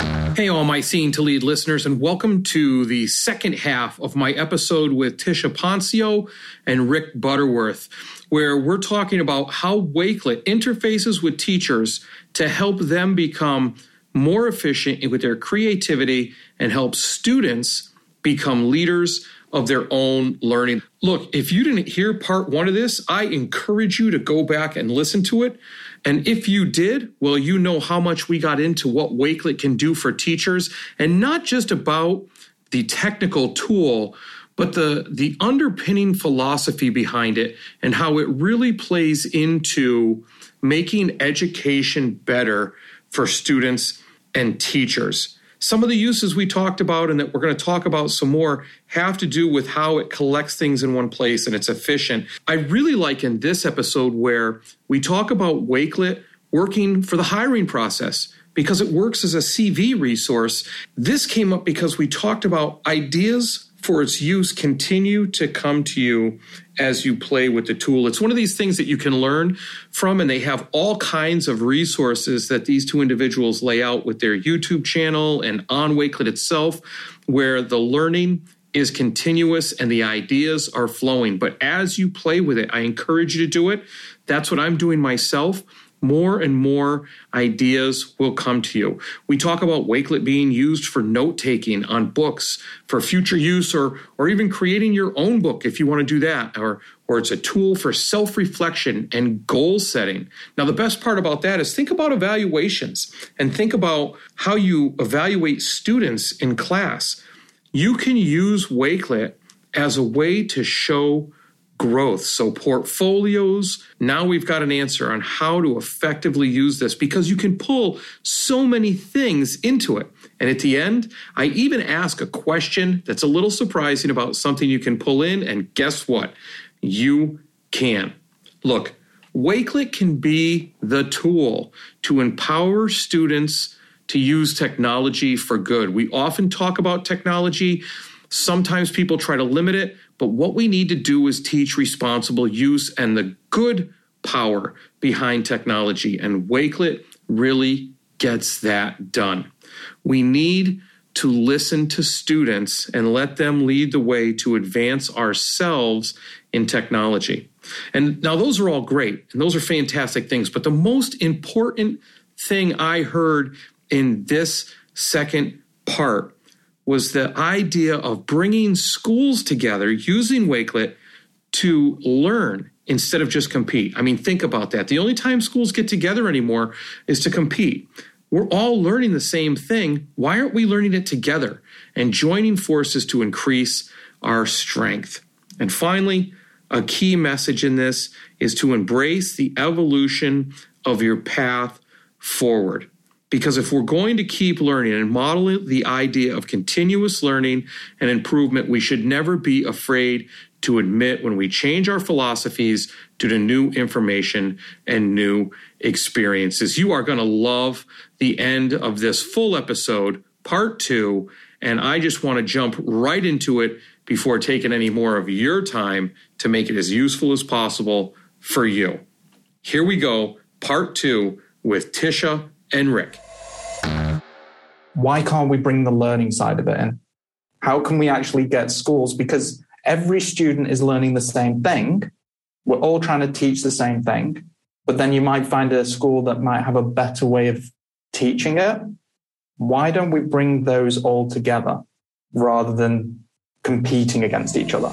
Hey, all my Seeing to Lead listeners, and welcome to the second half of my episode with Tisha Poncio and Rick Butterworth, where we're talking about how Wakelet interfaces with teachers to help them become more efficient with their creativity and help students become leaders of their own learning. Look, if you didn't hear part one of this, I encourage you to go back and listen to it. And if you did, well, you know how much we got into what Wakelet can do for teachers and not just about the technical tool, but the, the underpinning philosophy behind it and how it really plays into making education better for students and teachers. Some of the uses we talked about and that we're going to talk about some more have to do with how it collects things in one place and it's efficient. I really like in this episode where we talk about Wakelet working for the hiring process because it works as a CV resource. This came up because we talked about ideas for its use continue to come to you as you play with the tool. It's one of these things that you can learn from, and they have all kinds of resources that these two individuals lay out with their YouTube channel and on Wakelet itself, where the learning is continuous and the ideas are flowing. But as you play with it, I encourage you to do it. That's what I'm doing myself more and more ideas will come to you. We talk about Wakelet being used for note taking on books for future use or, or even creating your own book if you want to do that, or, or it's a tool for self reflection and goal setting. Now, the best part about that is think about evaluations and think about how you evaluate students in class. You can use Wakelet as a way to show growth. So, portfolios, now we've got an answer on how to effectively use this because you can pull so many things into it. And at the end, I even ask a question that's a little surprising about something you can pull in. And guess what? You can. Look, Wakelet can be the tool to empower students to use technology for good. We often talk about technology. Sometimes people try to limit it, but what we need to do is teach responsible use and the good power behind technology. And Wakelet really gets that done. We need to listen to students and let them lead the way to advance ourselves in technology. And now, those are all great and those are fantastic things. But the most important thing I heard in this second part was the idea of bringing schools together using Wakelet to learn instead of just compete. I mean, think about that. The only time schools get together anymore is to compete. We're all learning the same thing. Why aren't we learning it together and joining forces to increase our strength? And finally, a key message in this is to embrace the evolution of your path forward. Because if we're going to keep learning and model the idea of continuous learning and improvement, we should never be afraid to admit when we change our philosophies due to new information and new experiences. You are going to love the end of this full episode, part two. And I just want to jump right into it before taking any more of your time to make it as useful as possible for you. Here we go, part two with Tisha and Rick. Why can't we bring the learning side of it in? How can we actually get schools? Because every student is learning the same thing. We're all trying to teach the same thing, but then you might find a school that might have a better way of teaching it. Why don't we bring those all together rather than competing against each other?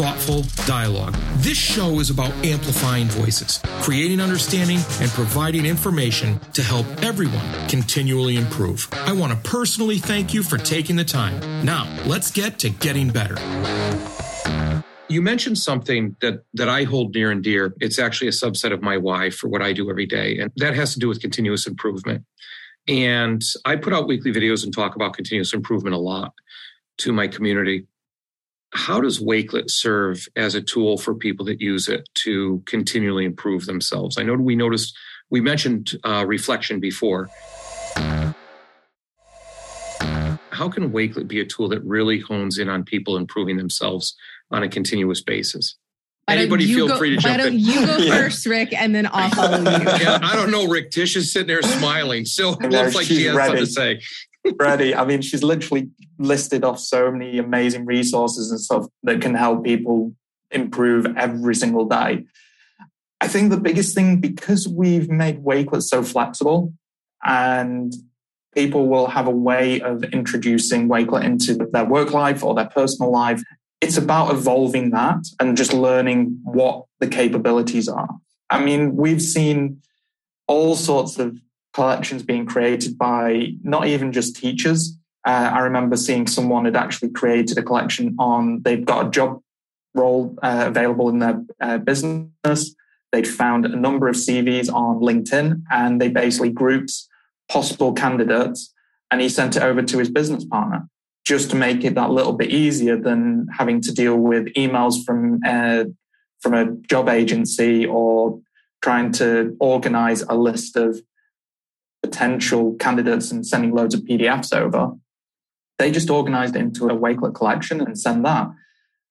thoughtful dialogue. This show is about amplifying voices, creating understanding, and providing information to help everyone continually improve. I want to personally thank you for taking the time. Now, let's get to getting better. You mentioned something that that I hold near and dear. It's actually a subset of my why for what I do every day, and that has to do with continuous improvement. And I put out weekly videos and talk about continuous improvement a lot to my community. How does Wakelet serve as a tool for people that use it to continually improve themselves? I know we noticed we mentioned uh, reflection before. How can Wakelet be a tool that really hones in on people improving themselves on a continuous basis? Anybody feel go, free to jump in. Why don't you go yeah. first, Rick, and then I'll follow you. yeah, I don't know, Rick. Tish is sitting there smiling. So it looks like she has something to say. Ready. I mean, she's literally listed off so many amazing resources and stuff that can help people improve every single day. I think the biggest thing, because we've made Wakelet so flexible and people will have a way of introducing Wakelet into their work life or their personal life it's about evolving that and just learning what the capabilities are. I mean, we've seen all sorts of collections being created by not even just teachers. Uh, I remember seeing someone had actually created a collection on, they've got a job role uh, available in their uh, business. They'd found a number of CVs on LinkedIn and they basically grouped possible candidates and he sent it over to his business partner just to make it that little bit easier than having to deal with emails from uh, from a job agency or trying to organize a list of potential candidates and sending loads of PDFs over. They just organized it into a Wakelet collection and send that.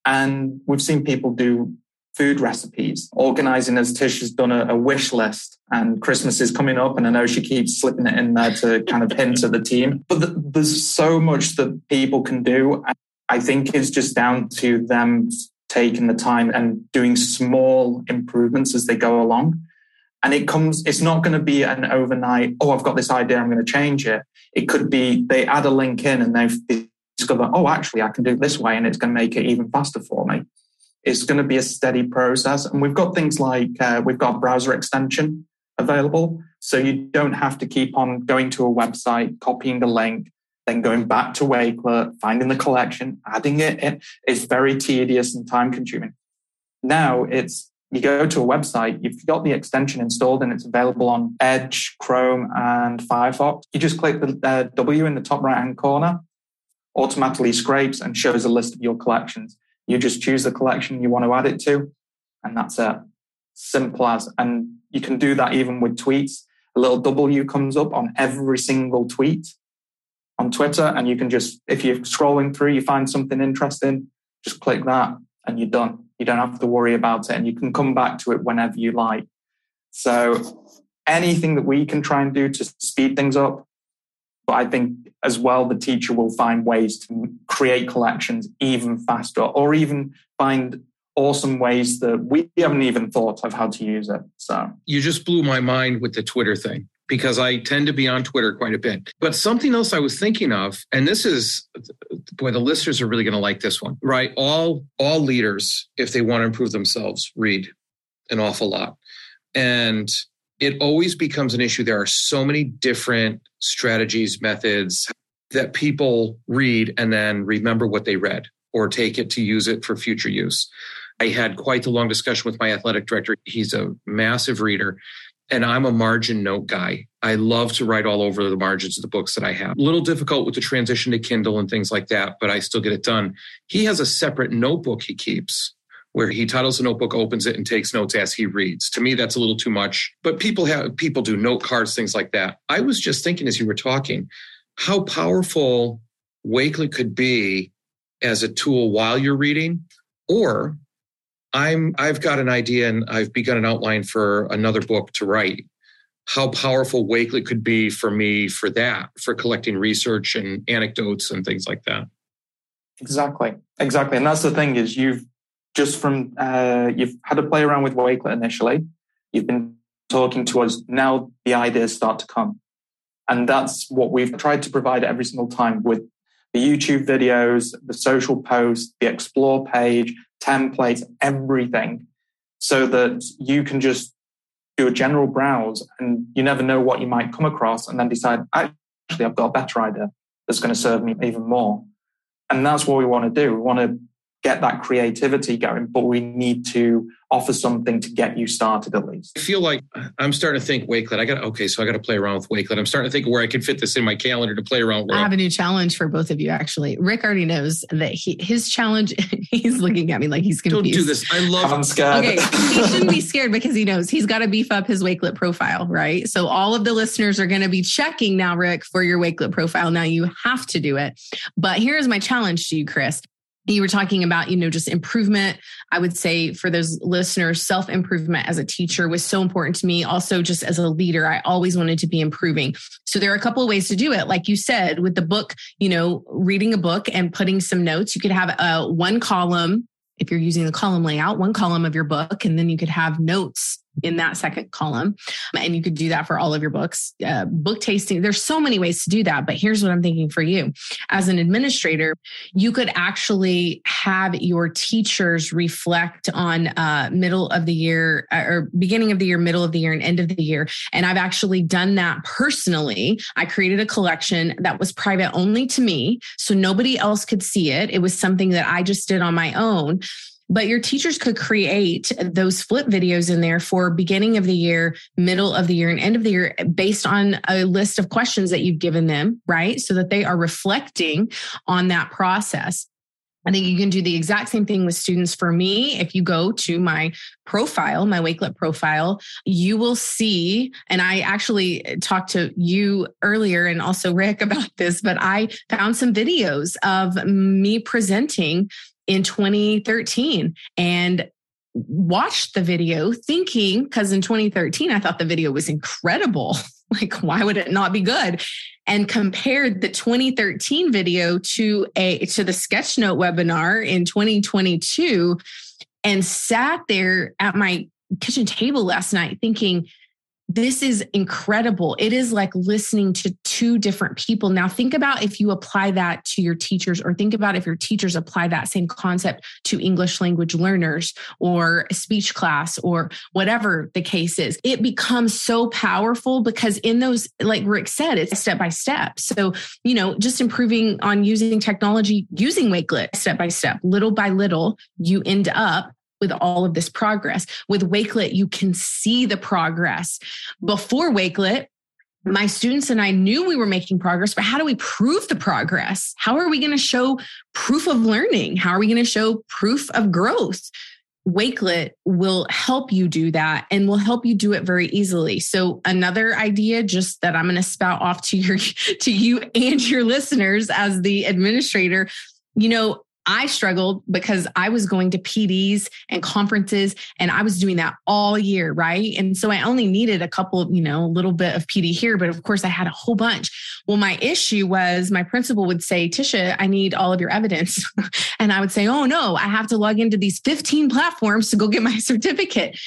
And we've seen people do food recipes, organizing as Tish has done a, a, wish list and Christmas is coming up. And I know she keeps slipping it in there to kind of hint at the team. But the, there's so much that people can do. I think it's just down to them taking the time and doing small improvements as they go along. And it comes, it's not going to be an overnight, oh, I've got this idea, I'm going to change it. It could be they add a link in and they've discovered, oh, actually, I can do it this way and it's going to make it even faster for me. It's going to be a steady process. And we've got things like uh, we've got browser extension available. So you don't have to keep on going to a website, copying the link, then going back to Wakelet, finding the collection, adding it. It's very tedious and time consuming. Now it's you go to a website, you've got the extension installed and it's available on Edge, Chrome, and Firefox. You just click the uh, W in the top right hand corner, automatically scrapes and shows a list of your collections. You just choose the collection you want to add it to, and that's it. Simple as. And you can do that even with tweets. A little W comes up on every single tweet on Twitter, and you can just, if you're scrolling through, you find something interesting, just click that and you're done. You don't have to worry about it, and you can come back to it whenever you like. So, anything that we can try and do to speed things up, but I think as well, the teacher will find ways to create collections even faster or even find awesome ways that we haven't even thought of how to use it. So you just blew my mind with the Twitter thing because I tend to be on Twitter quite a bit. But something else I was thinking of, and this is boy, the listeners are really going to like this one, right? All all leaders, if they want to improve themselves, read an awful lot. And it always becomes an issue. There are so many different strategies, methods that people read and then remember what they read or take it to use it for future use. I had quite the long discussion with my athletic director. He's a massive reader and I'm a margin note guy. I love to write all over the margins of the books that I have. A little difficult with the transition to Kindle and things like that, but I still get it done. He has a separate notebook he keeps where he titles the notebook, opens it, and takes notes as he reads. To me, that's a little too much. But people have people do note cards, things like that. I was just thinking as you were talking, how powerful Wakelet could be as a tool while you're reading, or I'm I've got an idea and I've begun an outline for another book to write. How powerful Wakelet could be for me for that, for collecting research and anecdotes and things like that. Exactly, exactly, and that's the thing is you've just from uh, you've had to play around with Wakelet initially. You've been talking to us. Now the ideas start to come. And that's what we've tried to provide every single time with the YouTube videos, the social posts, the explore page, templates, everything, so that you can just do a general browse and you never know what you might come across and then decide, actually, I've got a better idea that's going to serve me even more. And that's what we want to do. We want to get that creativity going, but we need to offer something to get you started at least. I feel like I'm starting to think Wakelet. I got okay, so I got to play around with Wakelet. I'm starting to think where I can fit this in my calendar to play around with. I have a new challenge for both of you. Actually, Rick already knows that he his challenge. he's looking at me like he's confused. Don't do this. I love. I'm scared. Okay, he shouldn't be scared because he knows he's got to beef up his Wakelet profile, right? So all of the listeners are going to be checking now, Rick, for your Wakelet profile. Now you have to do it. But here's my challenge to you, Chris you were talking about you know just improvement. I would say for those listeners self improvement as a teacher was so important to me. Also just as a leader i always wanted to be improving. So there are a couple of ways to do it. Like you said with the book you know reading a book and putting some notes you could have a one column if you're using the column layout one column of your book and then you could have notes in that second column. And you could do that for all of your books. Uh, book tasting, there's so many ways to do that. But here's what I'm thinking for you as an administrator, you could actually have your teachers reflect on uh, middle of the year uh, or beginning of the year, middle of the year, and end of the year. And I've actually done that personally. I created a collection that was private only to me. So nobody else could see it. It was something that I just did on my own but your teachers could create those flip videos in there for beginning of the year, middle of the year, and end of the year based on a list of questions that you've given them, right? So that they are reflecting on that process. I think you can do the exact same thing with students. For me, if you go to my profile, my Wakelet profile, you will see, and I actually talked to you earlier and also Rick about this, but I found some videos of me presenting in 2013 and watched the video thinking, because in 2013, I thought the video was incredible. like, why would it not be good? And compared the 2013 video to a to the sketchnote webinar in 2022 and sat there at my kitchen table last night thinking, this is incredible. It is like listening to two different people. Now, think about if you apply that to your teachers, or think about if your teachers apply that same concept to English language learners or speech class or whatever the case is. It becomes so powerful because in those, like Rick said, it's step by step. So, you know, just improving on using technology, using Wakelet step by step, little by little, you end up with all of this progress. With Wakelet, you can see the progress. Before Wakelet, my students and I knew we were making progress, but how do we prove the progress? How are we going to show proof of learning? How are we going to show proof of growth? Wakelet will help you do that and will help you do it very easily. So another idea just that I'm going to spout off to your to you and your listeners as the administrator, you know, I struggled because I was going to PDs and conferences and I was doing that all year, right? And so I only needed a couple, you know, a little bit of PD here, but of course I had a whole bunch. Well, my issue was my principal would say, Tisha, I need all of your evidence. and I would say, oh no, I have to log into these 15 platforms to go get my certificate.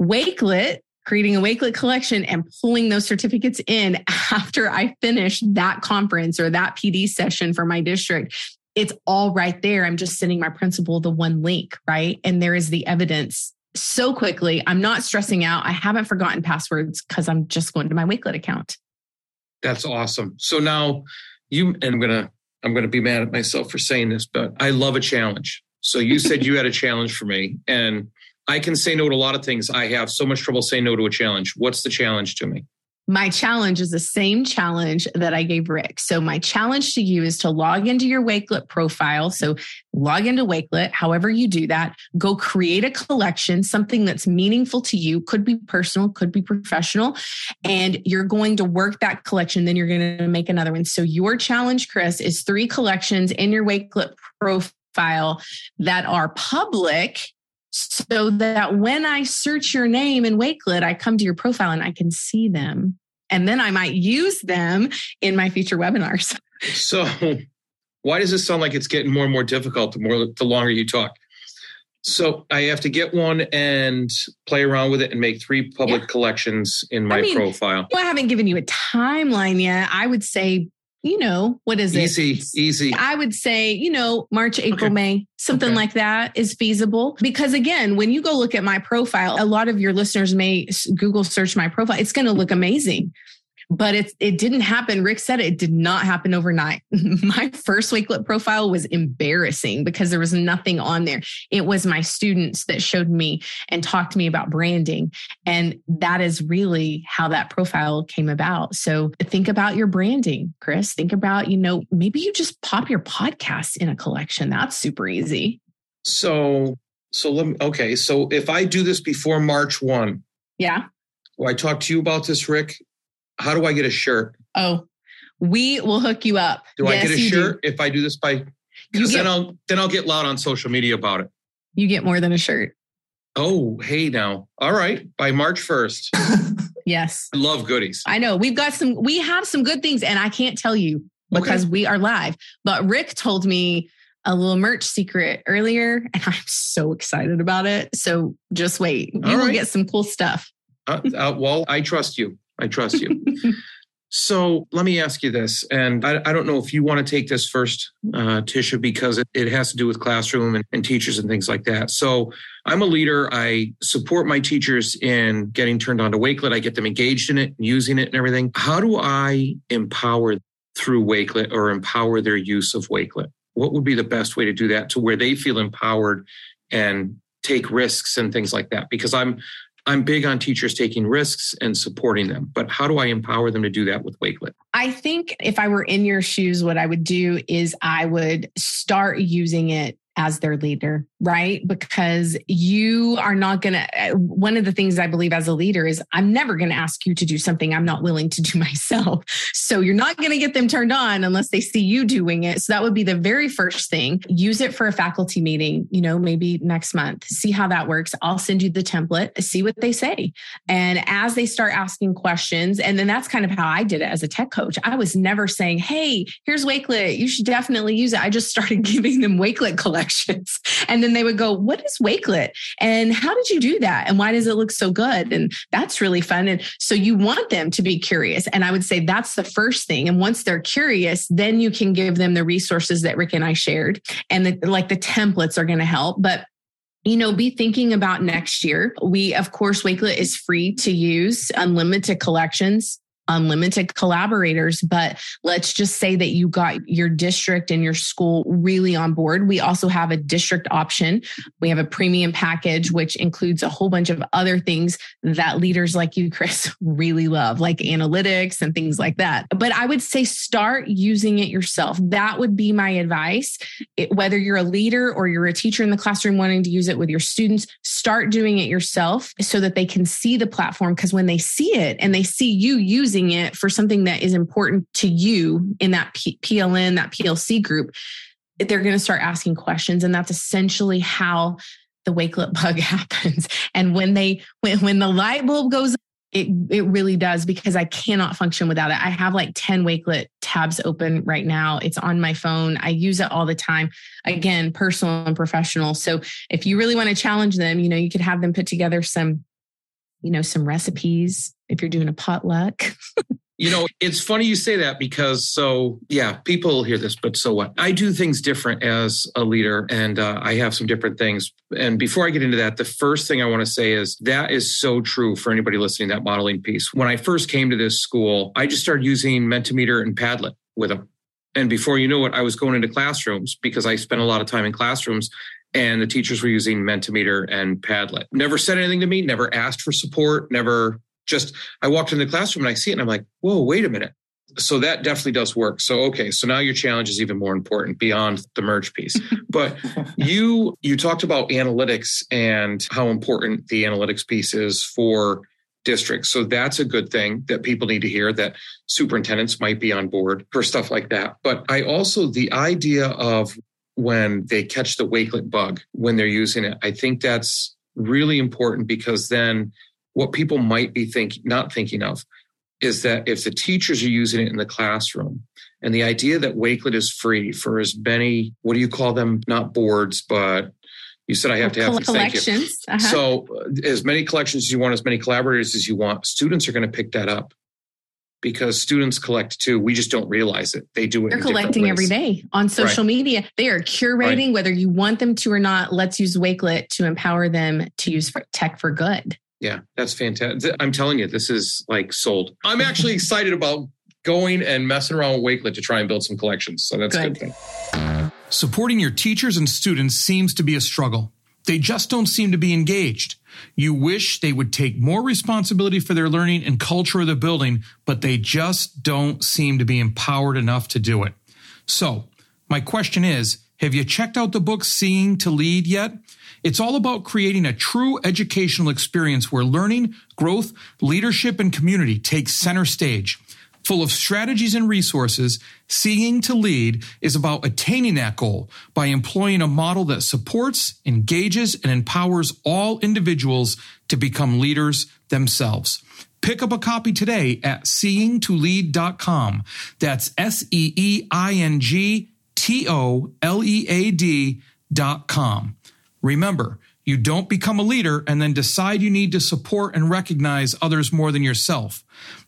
Wakelet creating a Wakelet collection and pulling those certificates in after I finished that conference or that PD session for my district it's all right there. I'm just sending my principal the one link, right? And there is the evidence so quickly. I'm not stressing out. I haven't forgotten passwords because I'm just going to my Wakelet account. That's awesome. So now you and I'm gonna I'm gonna be mad at myself for saying this, but I love a challenge. So you said you had a challenge for me, and I can say no to a lot of things. I have so much trouble saying no to a challenge. What's the challenge to me? My challenge is the same challenge that I gave Rick. So, my challenge to you is to log into your Wakelet profile. So, log into Wakelet, however you do that, go create a collection, something that's meaningful to you, could be personal, could be professional, and you're going to work that collection. Then you're going to make another one. So, your challenge, Chris, is three collections in your Wakelet profile that are public so that when I search your name in Wakelet, I come to your profile and I can see them. And then I might use them in my future webinars. So, why does this sound like it's getting more and more difficult the more the longer you talk? So I have to get one and play around with it and make three public yeah. collections in my I mean, profile. Well, I haven't given you a timeline yet. I would say you know, what is easy, it? Easy, easy. I would say, you know, March, April, okay. May, something okay. like that is feasible. Because again, when you go look at my profile, a lot of your listeners may Google search my profile. It's going to look amazing. But it's it didn't happen. Rick said it, it did not happen overnight. my first Wakelet profile was embarrassing because there was nothing on there. It was my students that showed me and talked to me about branding. And that is really how that profile came about. So think about your branding, Chris. Think about, you know, maybe you just pop your podcast in a collection. That's super easy. So so let me okay. So if I do this before March 1, yeah. Well, I talked to you about this, Rick. How do I get a shirt? Oh, we will hook you up. Do yes, I get a shirt do. if I do this by? Because then I'll then I'll get loud on social media about it. You get more than a shirt. Oh, hey now. All right, by March first. yes. I love goodies. I know we've got some. We have some good things, and I can't tell you because okay. we are live. But Rick told me a little merch secret earlier, and I'm so excited about it. So just wait. You All will right. get some cool stuff. uh, uh, well, I trust you. I trust you. so let me ask you this, and I, I, don't know if you want to take this first, uh, Tisha, because it, it, has to do with classroom and, and teachers and things like that. So I'm a leader. I support my teachers in getting turned on to Wakelet. I get them engaged in it, using it, and everything. How do I empower through Wakelet or empower their use of Wakelet? what would be the best way to do that to where they feel empowered and take risks and things like that because i'm i'm big on teachers taking risks and supporting them but how do i empower them to do that with wakelet? I think if i were in your shoes what i would do is i would start using it as their leader, right? Because you are not going to, uh, one of the things I believe as a leader is I'm never going to ask you to do something I'm not willing to do myself. So you're not going to get them turned on unless they see you doing it. So that would be the very first thing. Use it for a faculty meeting, you know, maybe next month. See how that works. I'll send you the template, see what they say. And as they start asking questions, and then that's kind of how I did it as a tech coach. I was never saying, Hey, here's Wakelet. You should definitely use it. I just started giving them Wakelet collections and then they would go, What is Wakelet? And how did you do that? And why does it look so good? And that's really fun. And so you want them to be curious. And I would say that's the first thing. And once they're curious, then you can give them the resources that Rick and I shared. And the, like the templates are going to help. But you know, be thinking about next year. We, of course, Wakelet is free to use, unlimited collections unlimited collaborators, but let's just say that you got your district and your school really on board. We also have a district option. We have a premium package, which includes a whole bunch of other things that leaders like you, Chris, really love, like analytics and things like that. But I would say start using it yourself. That would be my advice. It, whether you're a leader or you're a teacher in the classroom wanting to use it with your students, start doing it yourself so that they can see the platform. Because when they see it and they see you using using it for something that is important to you in that P- PLN, that PLC group, they're going to start asking questions. And that's essentially how the wakelet bug happens. And when they, when, when the light bulb goes it it really does because I cannot function without it. I have like 10 Wakelet tabs open right now. It's on my phone. I use it all the time. Again, personal and professional. So if you really want to challenge them, you know, you could have them put together some you know, some recipes if you're doing a potluck. you know, it's funny you say that because so, yeah, people hear this, but so what? I do things different as a leader and uh, I have some different things. And before I get into that, the first thing I want to say is that is so true for anybody listening that modeling piece. When I first came to this school, I just started using Mentimeter and Padlet with them. And before you know it, I was going into classrooms because I spent a lot of time in classrooms and the teachers were using Mentimeter and Padlet. Never said anything to me, never asked for support, never just, I walked in the classroom and I see it and I'm like, whoa, wait a minute. So that definitely does work. So okay, so now your challenge is even more important beyond the merge piece. But you you talked about analytics and how important the analytics piece is for districts. So that's a good thing that people need to hear that superintendents might be on board for stuff like that. But I also the idea of when they catch the wakelet bug when they're using it. I think that's really important because then what people might be thinking not thinking of is that if the teachers are using it in the classroom and the idea that wakelet is free for as many what do you call them not boards but you said I have to have collections. Uh-huh. So, uh, as many collections as you want, as many collaborators as you want, students are going to pick that up because students collect too. We just don't realize it. They do it. They're collecting every day on social right. media. They are curating, right. whether you want them to or not. Let's use Wakelet to empower them to use tech for good. Yeah, that's fantastic. I'm telling you, this is like sold. I'm actually excited about going and messing around with Wakelet to try and build some collections. So that's good. a good thing. Supporting your teachers and students seems to be a struggle. They just don't seem to be engaged. You wish they would take more responsibility for their learning and culture of the building, but they just don't seem to be empowered enough to do it. So, my question is Have you checked out the book Seeing to Lead yet? It's all about creating a true educational experience where learning, growth, leadership, and community take center stage. Full of strategies and resources, Seeing to Lead is about attaining that goal by employing a model that supports, engages, and empowers all individuals to become leaders themselves. Pick up a copy today at seeingtolead.com. That's S E E I N G T O L E A D dot com. Remember, you don't become a leader and then decide you need to support and recognize others more than yourself.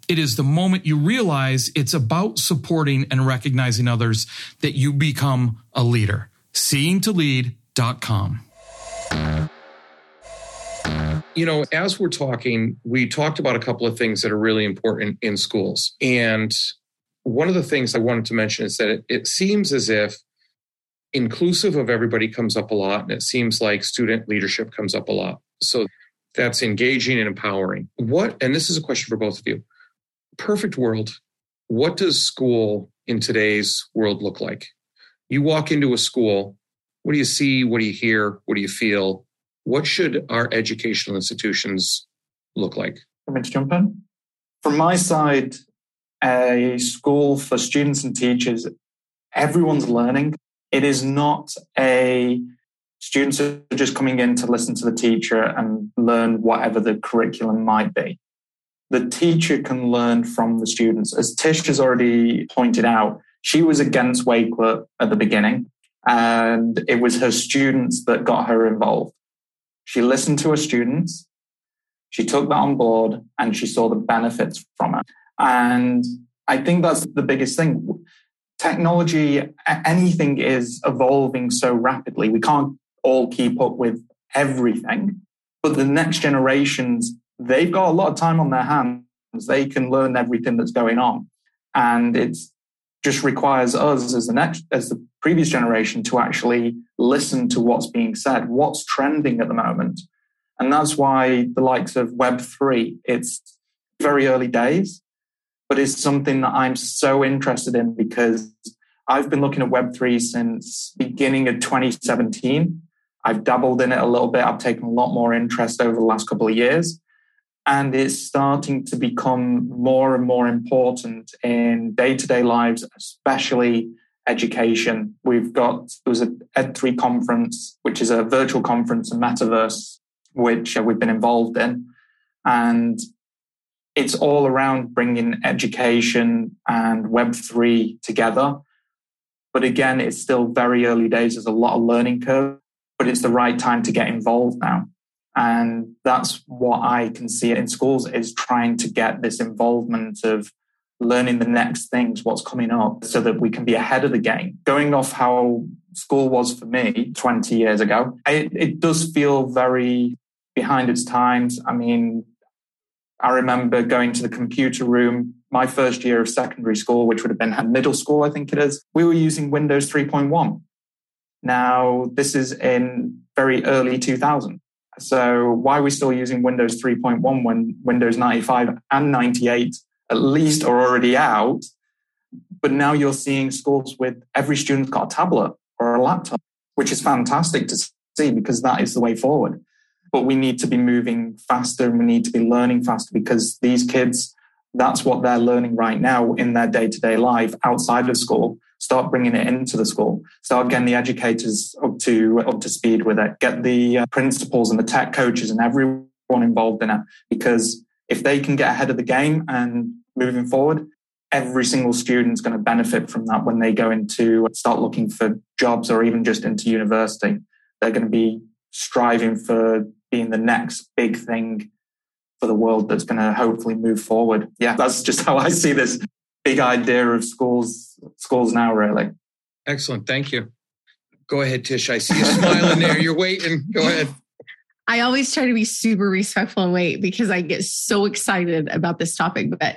It is the moment you realize it's about supporting and recognizing others that you become a leader. Seeingtolead.com. You know, as we're talking, we talked about a couple of things that are really important in schools. And one of the things I wanted to mention is that it, it seems as if inclusive of everybody comes up a lot and it seems like student leadership comes up a lot so that's engaging and empowering what and this is a question for both of you perfect world what does school in today's world look like? You walk into a school what do you see? What do you hear? What do you feel? What should our educational institutions look like? Let me jump in? From my side a school for students and teachers everyone's learning. It is not a students are just coming in to listen to the teacher and learn whatever the curriculum might be. The teacher can learn from the students. As Tish has already pointed out, she was against Wakelet at the beginning, and it was her students that got her involved. She listened to her students, she took that on board, and she saw the benefits from it. And I think that's the biggest thing technology, anything is evolving so rapidly. We can't all keep up with everything. But the next generations, they've got a lot of time on their hands. They can learn everything that's going on. And it just requires us as the next, as the previous generation to actually listen to what's being said, what's trending at the moment. And that's why the likes of Web3, it's very early days, but it's something that I'm so interested in because I've been looking at Web3 since beginning of 2017. I've dabbled in it a little bit. I've taken a lot more interest over the last couple of years. And it's starting to become more and more important in day to day lives, especially education. We've got, there was an Ed3 conference, which is a virtual conference, a metaverse, which uh, we've been involved in. And it's all around bringing education and Web3 together. But again, it's still very early days. There's a lot of learning curve, but it's the right time to get involved now. And that's what I can see in schools is trying to get this involvement of learning the next things, what's coming up, so that we can be ahead of the game. Going off how school was for me 20 years ago, it, it does feel very behind its times. I mean, I remember going to the computer room my first year of secondary school, which would have been middle school, I think it is. We were using Windows 3.1. Now, this is in very early 2000. So, why are we still using Windows 3.1 when Windows 95 and 98 at least are already out? But now you're seeing schools with every student's got a tablet or a laptop, which is fantastic to see because that is the way forward but we need to be moving faster and we need to be learning faster because these kids that's what they're learning right now in their day-to-day life outside of school start bringing it into the school start getting the educators up to up to speed with it get the uh, principals and the tech coaches and everyone involved in it. Because if they can get ahead of the game and moving forward every single student's going to benefit from that when they go into start looking for jobs or even just into university. They're going to be striving for being the next big thing for the world that's going to hopefully move forward. Yeah, that's just how I see this big idea of schools schools now really. Excellent. Thank you. Go ahead, Tish. I see you smiling there. You're waiting. Go ahead. I always try to be super respectful and wait because I get so excited about this topic. But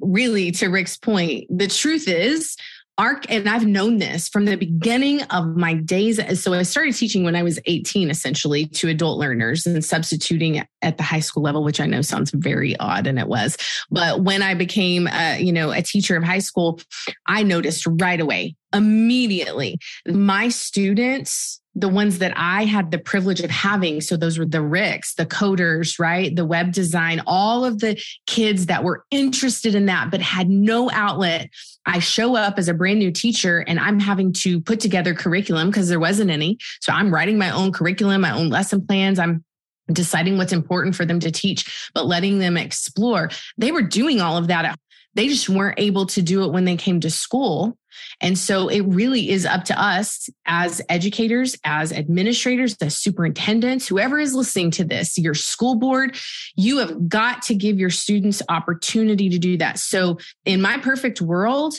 really, to Rick's point, the truth is, ARC, and I've known this from the beginning of my days. So I started teaching when I was 18, essentially to adult learners and substituting at the high school level, which I know sounds very odd, and it was. But when I became, a, you know, a teacher of high school, I noticed right away, immediately, my students the ones that I had the privilege of having. So those were the Ricks, the coders, right? The web design, all of the kids that were interested in that, but had no outlet. I show up as a brand new teacher and I'm having to put together curriculum because there wasn't any. So I'm writing my own curriculum, my own lesson plans. I'm deciding what's important for them to teach, but letting them explore. They were doing all of that. They just weren't able to do it when they came to school. And so it really is up to us as educators, as administrators, as superintendents, whoever is listening to this, your school board, you have got to give your students opportunity to do that. So in my perfect world,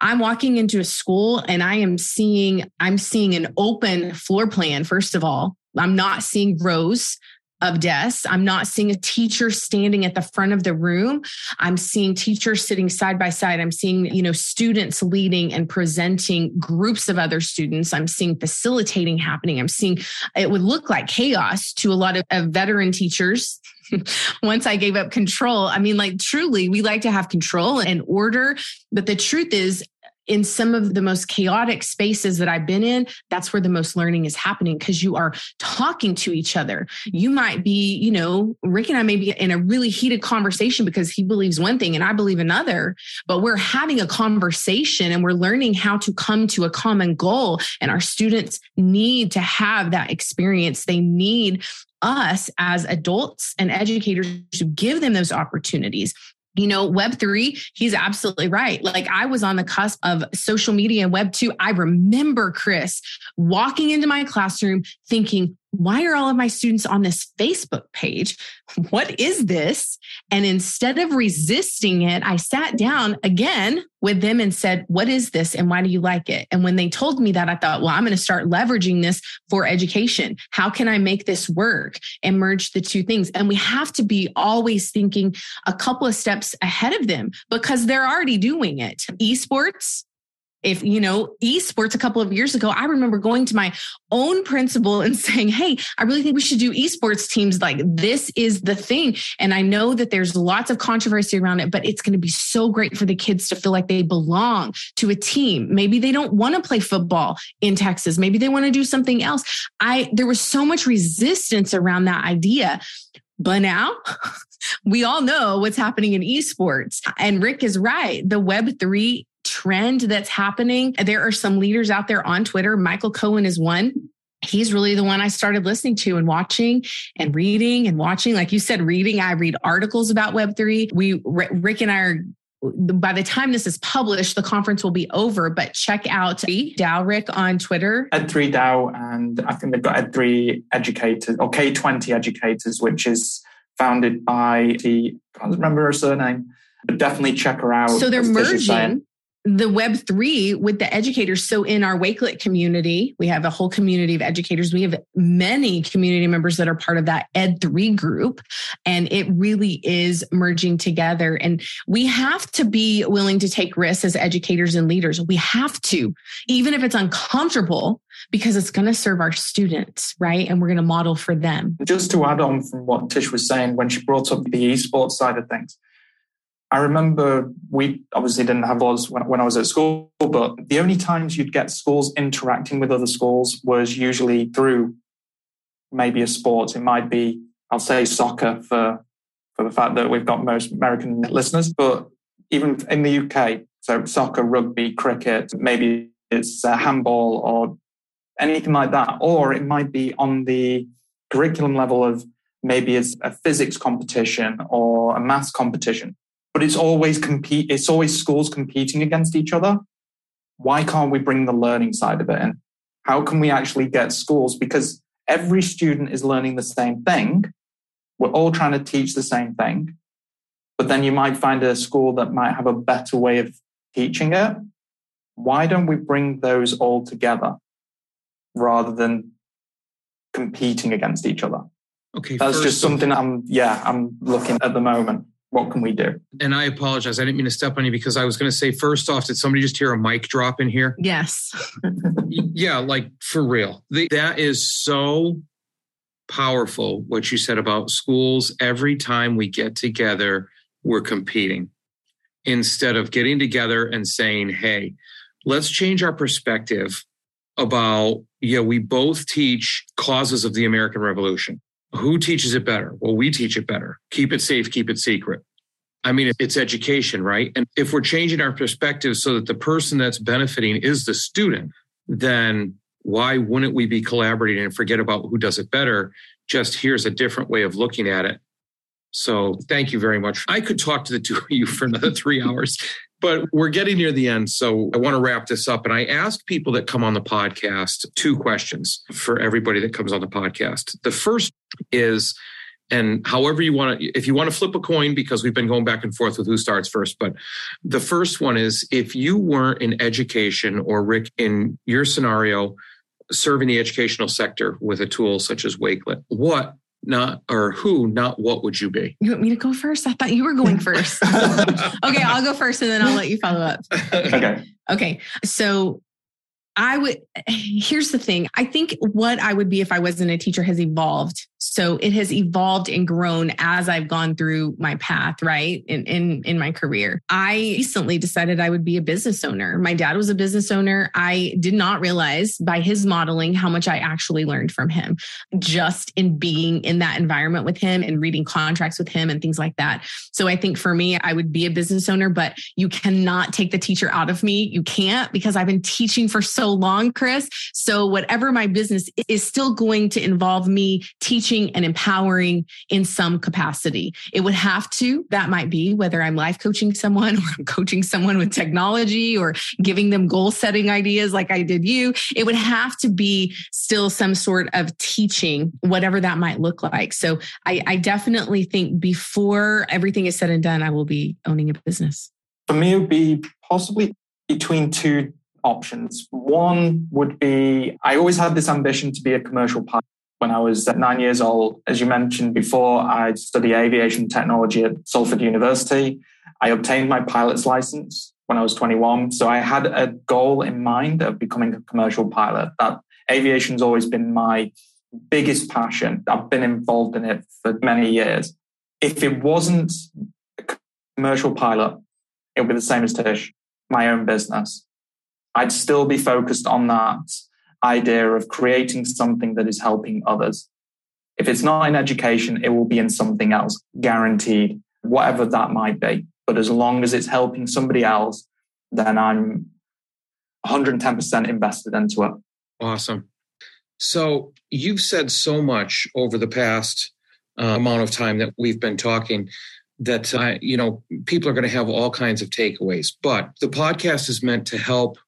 I'm walking into a school and I am seeing I'm seeing an open floor plan first of all. I'm not seeing rows of desks. I'm not seeing a teacher standing at the front of the room. I'm seeing teachers sitting side by side. I'm seeing, you know, students leading and presenting groups of other students. I'm seeing facilitating happening. I'm seeing it would look like chaos to a lot of, of veteran teachers once I gave up control. I mean, like truly, we like to have control and order. But the truth is, in some of the most chaotic spaces that I've been in, that's where the most learning is happening because you are talking to each other. You might be, you know, Rick and I may be in a really heated conversation because he believes one thing and I believe another, but we're having a conversation and we're learning how to come to a common goal. And our students need to have that experience. They need us as adults and educators to give them those opportunities you know, Web3, he's absolutely right. Like I was on the cusp of social media and Web2. I remember Chris walking into my classroom thinking, why are all of my students on this Facebook page? What is this? And instead of resisting it, I sat down again with them and said, What is this? And why do you like it? And when they told me that, I thought, Well, I'm going to start leveraging this for education. How can I make this work and merge the two things? And we have to be always thinking a couple of steps ahead of them because they're already doing it. Esports, if you know esports a couple of years ago i remember going to my own principal and saying hey i really think we should do esports teams. Like this is the thing. And i know that there's lots of controversy around it but it's going to be so great for the kids to feel like they belong to a team. Maybe they don't want to play football in texas. Maybe they want to do something else. I there was so much resistance around that idea. But now we all know what's happening in esports. And Rick is right. The Web3 trend that's happening. There are some leaders out there on Twitter. Michael Cohen is one he's really the one I started listening to and watching and reading and watching. Like you said, reading, I read articles about Web3. We, Rick and I are by the time this is published, the conference will be over, but check out DAO Rick on Twitter. Ed3 DAO, and I think they've got Ed3 educators or K20 educators, which is founded by the, I can't remember her surname, but definitely check her out. So they're merging the web3 with the educators. So in our wakelet community we have a whole community of educators. We have many community members that are part of that ed3 group and it really is merging together. And we have to be willing to take risks as educators and leaders. We have to even if it's uncomfortable because it's going to serve our students right? And we're going to model for them. Just to add on from what tish was saying when she brought up the esports side of things I remember we obviously didn't have laws when, when I was at school, but the only times you'd get schools interacting with other schools was usually through maybe a sport. It might be, I'll say soccer for, for the fact that we've got most American listeners, but even in the UK, so soccer, rugby, cricket, maybe it's uh, handball or anything like that. Or it might be on the curriculum level of maybe it's a physics competition or a maths competition but it's always compete. It's always schools competing against each other. Why can't we bring the learning side of it in? How can we actually get schools? Because every student is learning the same thing. We're all trying to teach the same thing. But then you might find a school that might have a better way of teaching it. Why don't we bring those all together rather than competing against each other? Okay. That's just something I'm, yeah, I'm looking at the moment. What can we do? And I apologize. I didn't mean to step on you because I was going to say, first off, did somebody just hear a mic drop in here? Yes. yeah, like for real. The, that is so powerful what you said about schools. Every time we get together, we're competing instead of getting together and saying, hey, let's change our perspective about, yeah, we both teach causes of the American Revolution. Who teaches it better? Well, we teach it better. Keep it safe, keep it secret. I mean, it's education, right? And if we're changing our perspective so that the person that's benefiting is the student, then why wouldn't we be collaborating and forget about who does it better? Just here's a different way of looking at it. So thank you very much. I could talk to the two of you for another three hours, but we're getting near the end. So I want to wrap this up. And I ask people that come on the podcast two questions for everybody that comes on the podcast. The first is, and however you want to, if you want to flip a coin, because we've been going back and forth with who starts first, but the first one is if you weren't in education or Rick, in your scenario, serving the educational sector with a tool such as Wakelet, what not or who, not what would you be? You want me to go first? I thought you were going first. okay, I'll go first and then I'll let you follow up. Okay. Okay. So I would, here's the thing. I think what I would be if I wasn't a teacher has evolved. So it has evolved and grown as I've gone through my path, right? In, in, in my career. I recently decided I would be a business owner. My dad was a business owner. I did not realize by his modeling how much I actually learned from him just in being in that environment with him and reading contracts with him and things like that. So I think for me, I would be a business owner, but you cannot take the teacher out of me. You can't because I've been teaching for so long, Chris. So whatever my business is still going to involve me teaching and empowering in some capacity. It would have to, that might be whether I'm life coaching someone or I'm coaching someone with technology or giving them goal setting ideas like I did you. It would have to be still some sort of teaching, whatever that might look like. So I, I definitely think before everything is said and done, I will be owning a business. For me, it would be possibly between two options. One would be I always had this ambition to be a commercial pilot. When I was nine years old, as you mentioned before, I studied aviation technology at Salford University. I obtained my pilot's license when I was 21. So I had a goal in mind of becoming a commercial pilot. That aviation's always been my biggest passion. I've been involved in it for many years. If it wasn't a commercial pilot, it would be the same as Tish, my own business. I'd still be focused on that idea of creating something that is helping others. If it's not in education, it will be in something else, guaranteed, whatever that might be. But as long as it's helping somebody else, then I'm 110% invested into it. Awesome. So you've said so much over the past uh, amount of time that we've been talking that uh, you know people are going to have all kinds of takeaways. But the podcast is meant to help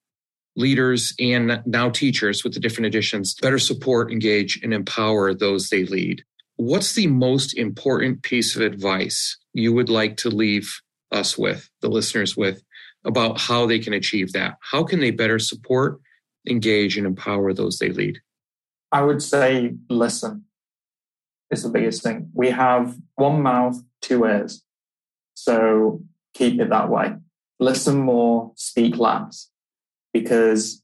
leaders and now teachers with the different editions better support, engage, and empower those they lead. What's the most important piece of advice you would like to leave us with, the listeners with, about how they can achieve that? How can they better support, engage, and empower those they lead? I would say listen is the biggest thing. We have one mouth, two ears. So keep it that way. Listen more, speak less because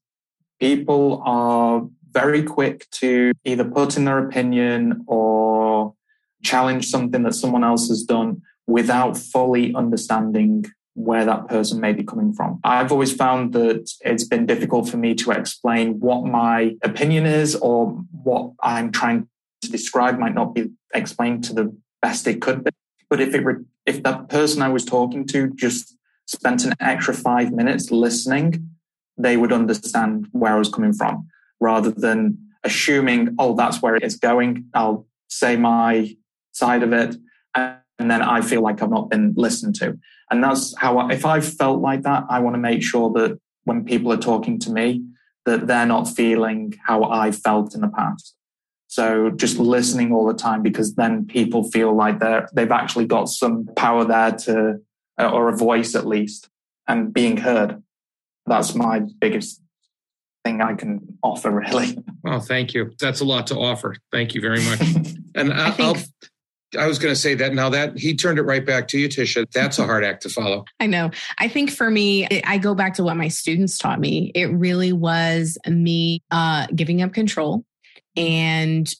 people are very quick to either put in their opinion or challenge something that someone else has done without fully understanding where that person may be coming from. I've always found that it's been difficult for me to explain what my opinion is or what I'm trying to describe might not be explained to the best it could be. But if it if that person I was talking to just spent an extra five minutes listening they would understand where I was coming from rather than assuming, oh, that's where it's going. I'll say my side of it. And then I feel like I've not been listened to. And that's how, I, if I've felt like that, I want to make sure that when people are talking to me, that they're not feeling how I felt in the past. So just listening all the time because then people feel like they're, they've actually got some power there to, or a voice at least, and being heard that's my biggest thing I can offer, really. Well, thank you. That's a lot to offer. Thank you very much. And I, I think. I'll, I was going to say that now that he turned it right back to you, Tisha. That's a hard act to follow. I know. I think for me, I go back to what my students taught me. It really was me uh, giving up control and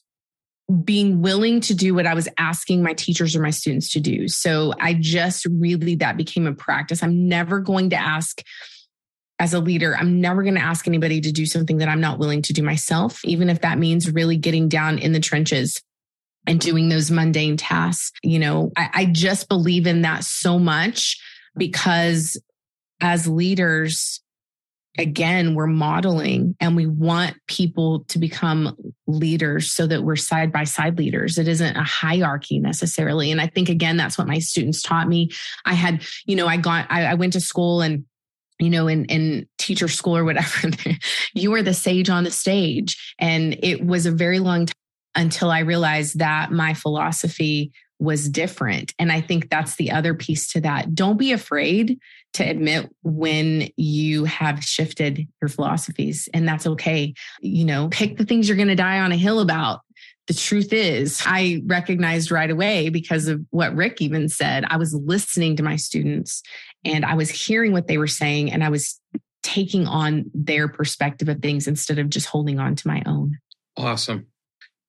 being willing to do what I was asking my teachers or my students to do. So I just really, that became a practice. I'm never going to ask as a leader, I'm never going to ask anybody to do something that I'm not willing to do myself, even if that means really getting down in the trenches and doing those mundane tasks. You know, I, I just believe in that so much because as leaders, again, we're modeling and we want people to become leaders so that we're side by side leaders. It isn't a hierarchy necessarily. And I think, again, that's what my students taught me. I had, you know, I got, I, I went to school and you know, in, in teacher school or whatever, you were the sage on the stage. And it was a very long time until I realized that my philosophy was different. And I think that's the other piece to that. Don't be afraid to admit when you have shifted your philosophies, and that's okay. You know, pick the things you're going to die on a hill about. The truth is, I recognized right away because of what Rick even said. I was listening to my students and I was hearing what they were saying, and I was taking on their perspective of things instead of just holding on to my own. Awesome.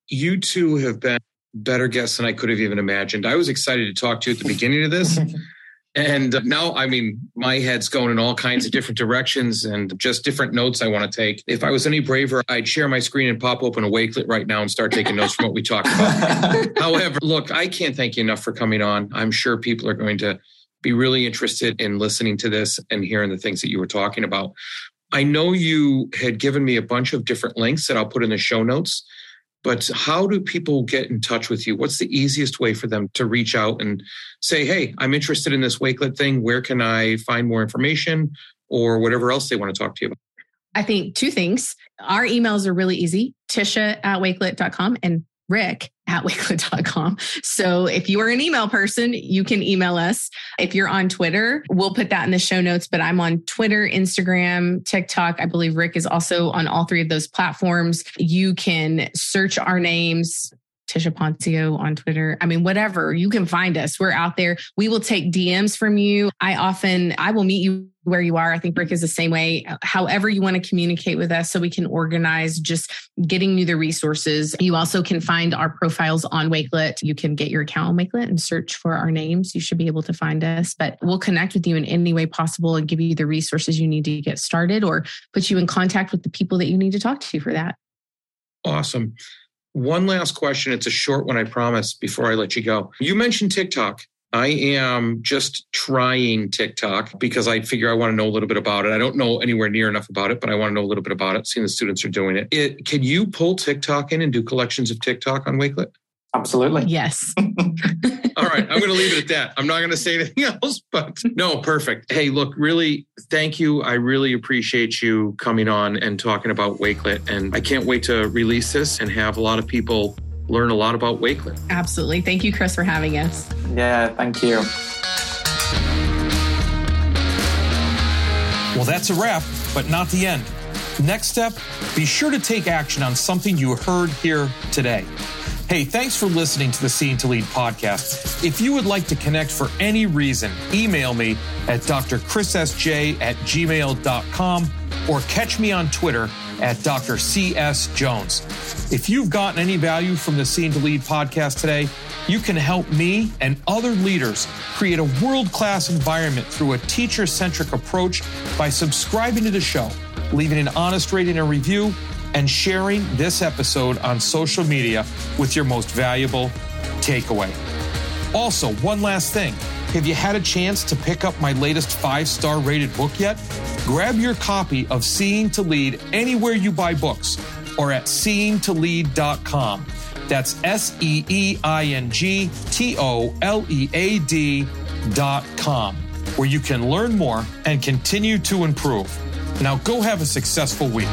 You two have been better guests than I could have even imagined. I was excited to talk to you at the beginning of this. And uh, now, I mean, my head's going in all kinds of different directions and just different notes I want to take. If I was any braver, I'd share my screen and pop open a Wakelet right now and start taking notes from what we talked about. However, look, I can't thank you enough for coming on. I'm sure people are going to be really interested in listening to this and hearing the things that you were talking about. I know you had given me a bunch of different links that I'll put in the show notes. But how do people get in touch with you? What's the easiest way for them to reach out and say, hey, I'm interested in this Wakelet thing. Where can I find more information or whatever else they want to talk to you about? I think two things. Our emails are really easy tisha at wakelet.com and rick at wakelet.com. So if you are an email person, you can email us. If you're on Twitter, we'll put that in the show notes, but I'm on Twitter, Instagram, TikTok. I believe Rick is also on all three of those platforms. You can search our names. Tisha Poncio on Twitter. I mean, whatever, you can find us. We're out there. We will take DMs from you. I often, I will meet you where you are. I think Rick is the same way. However, you want to communicate with us so we can organize just getting you the resources. You also can find our profiles on Wakelet. You can get your account on Wakelet and search for our names. You should be able to find us, but we'll connect with you in any way possible and give you the resources you need to get started or put you in contact with the people that you need to talk to for that. Awesome. One last question. It's a short one, I promise, before I let you go. You mentioned TikTok. I am just trying TikTok because I figure I want to know a little bit about it. I don't know anywhere near enough about it, but I want to know a little bit about it, seeing the students are doing it. it can you pull TikTok in and do collections of TikTok on Wakelet? Absolutely. Yes. All right. I'm going to leave it at that. I'm not going to say anything else, but no, perfect. Hey, look, really, thank you. I really appreciate you coming on and talking about Wakelet. And I can't wait to release this and have a lot of people learn a lot about Wakelet. Absolutely. Thank you, Chris, for having us. Yeah, thank you. Well, that's a wrap, but not the end. Next step be sure to take action on something you heard here today. Hey, thanks for listening to the Seeing to Lead podcast. If you would like to connect for any reason, email me at drchrissj at gmail.com or catch me on Twitter at Dr. C.S. Jones. If you've gotten any value from the Seeing to Lead podcast today, you can help me and other leaders create a world class environment through a teacher centric approach by subscribing to the show, leaving an honest rating and review, and sharing this episode on social media with your most valuable takeaway. Also, one last thing. Have you had a chance to pick up my latest five star rated book yet? Grab your copy of Seeing to Lead anywhere you buy books or at seeingtolead.com. That's S E E I N G T O L E A D dot com, where you can learn more and continue to improve. Now go have a successful week.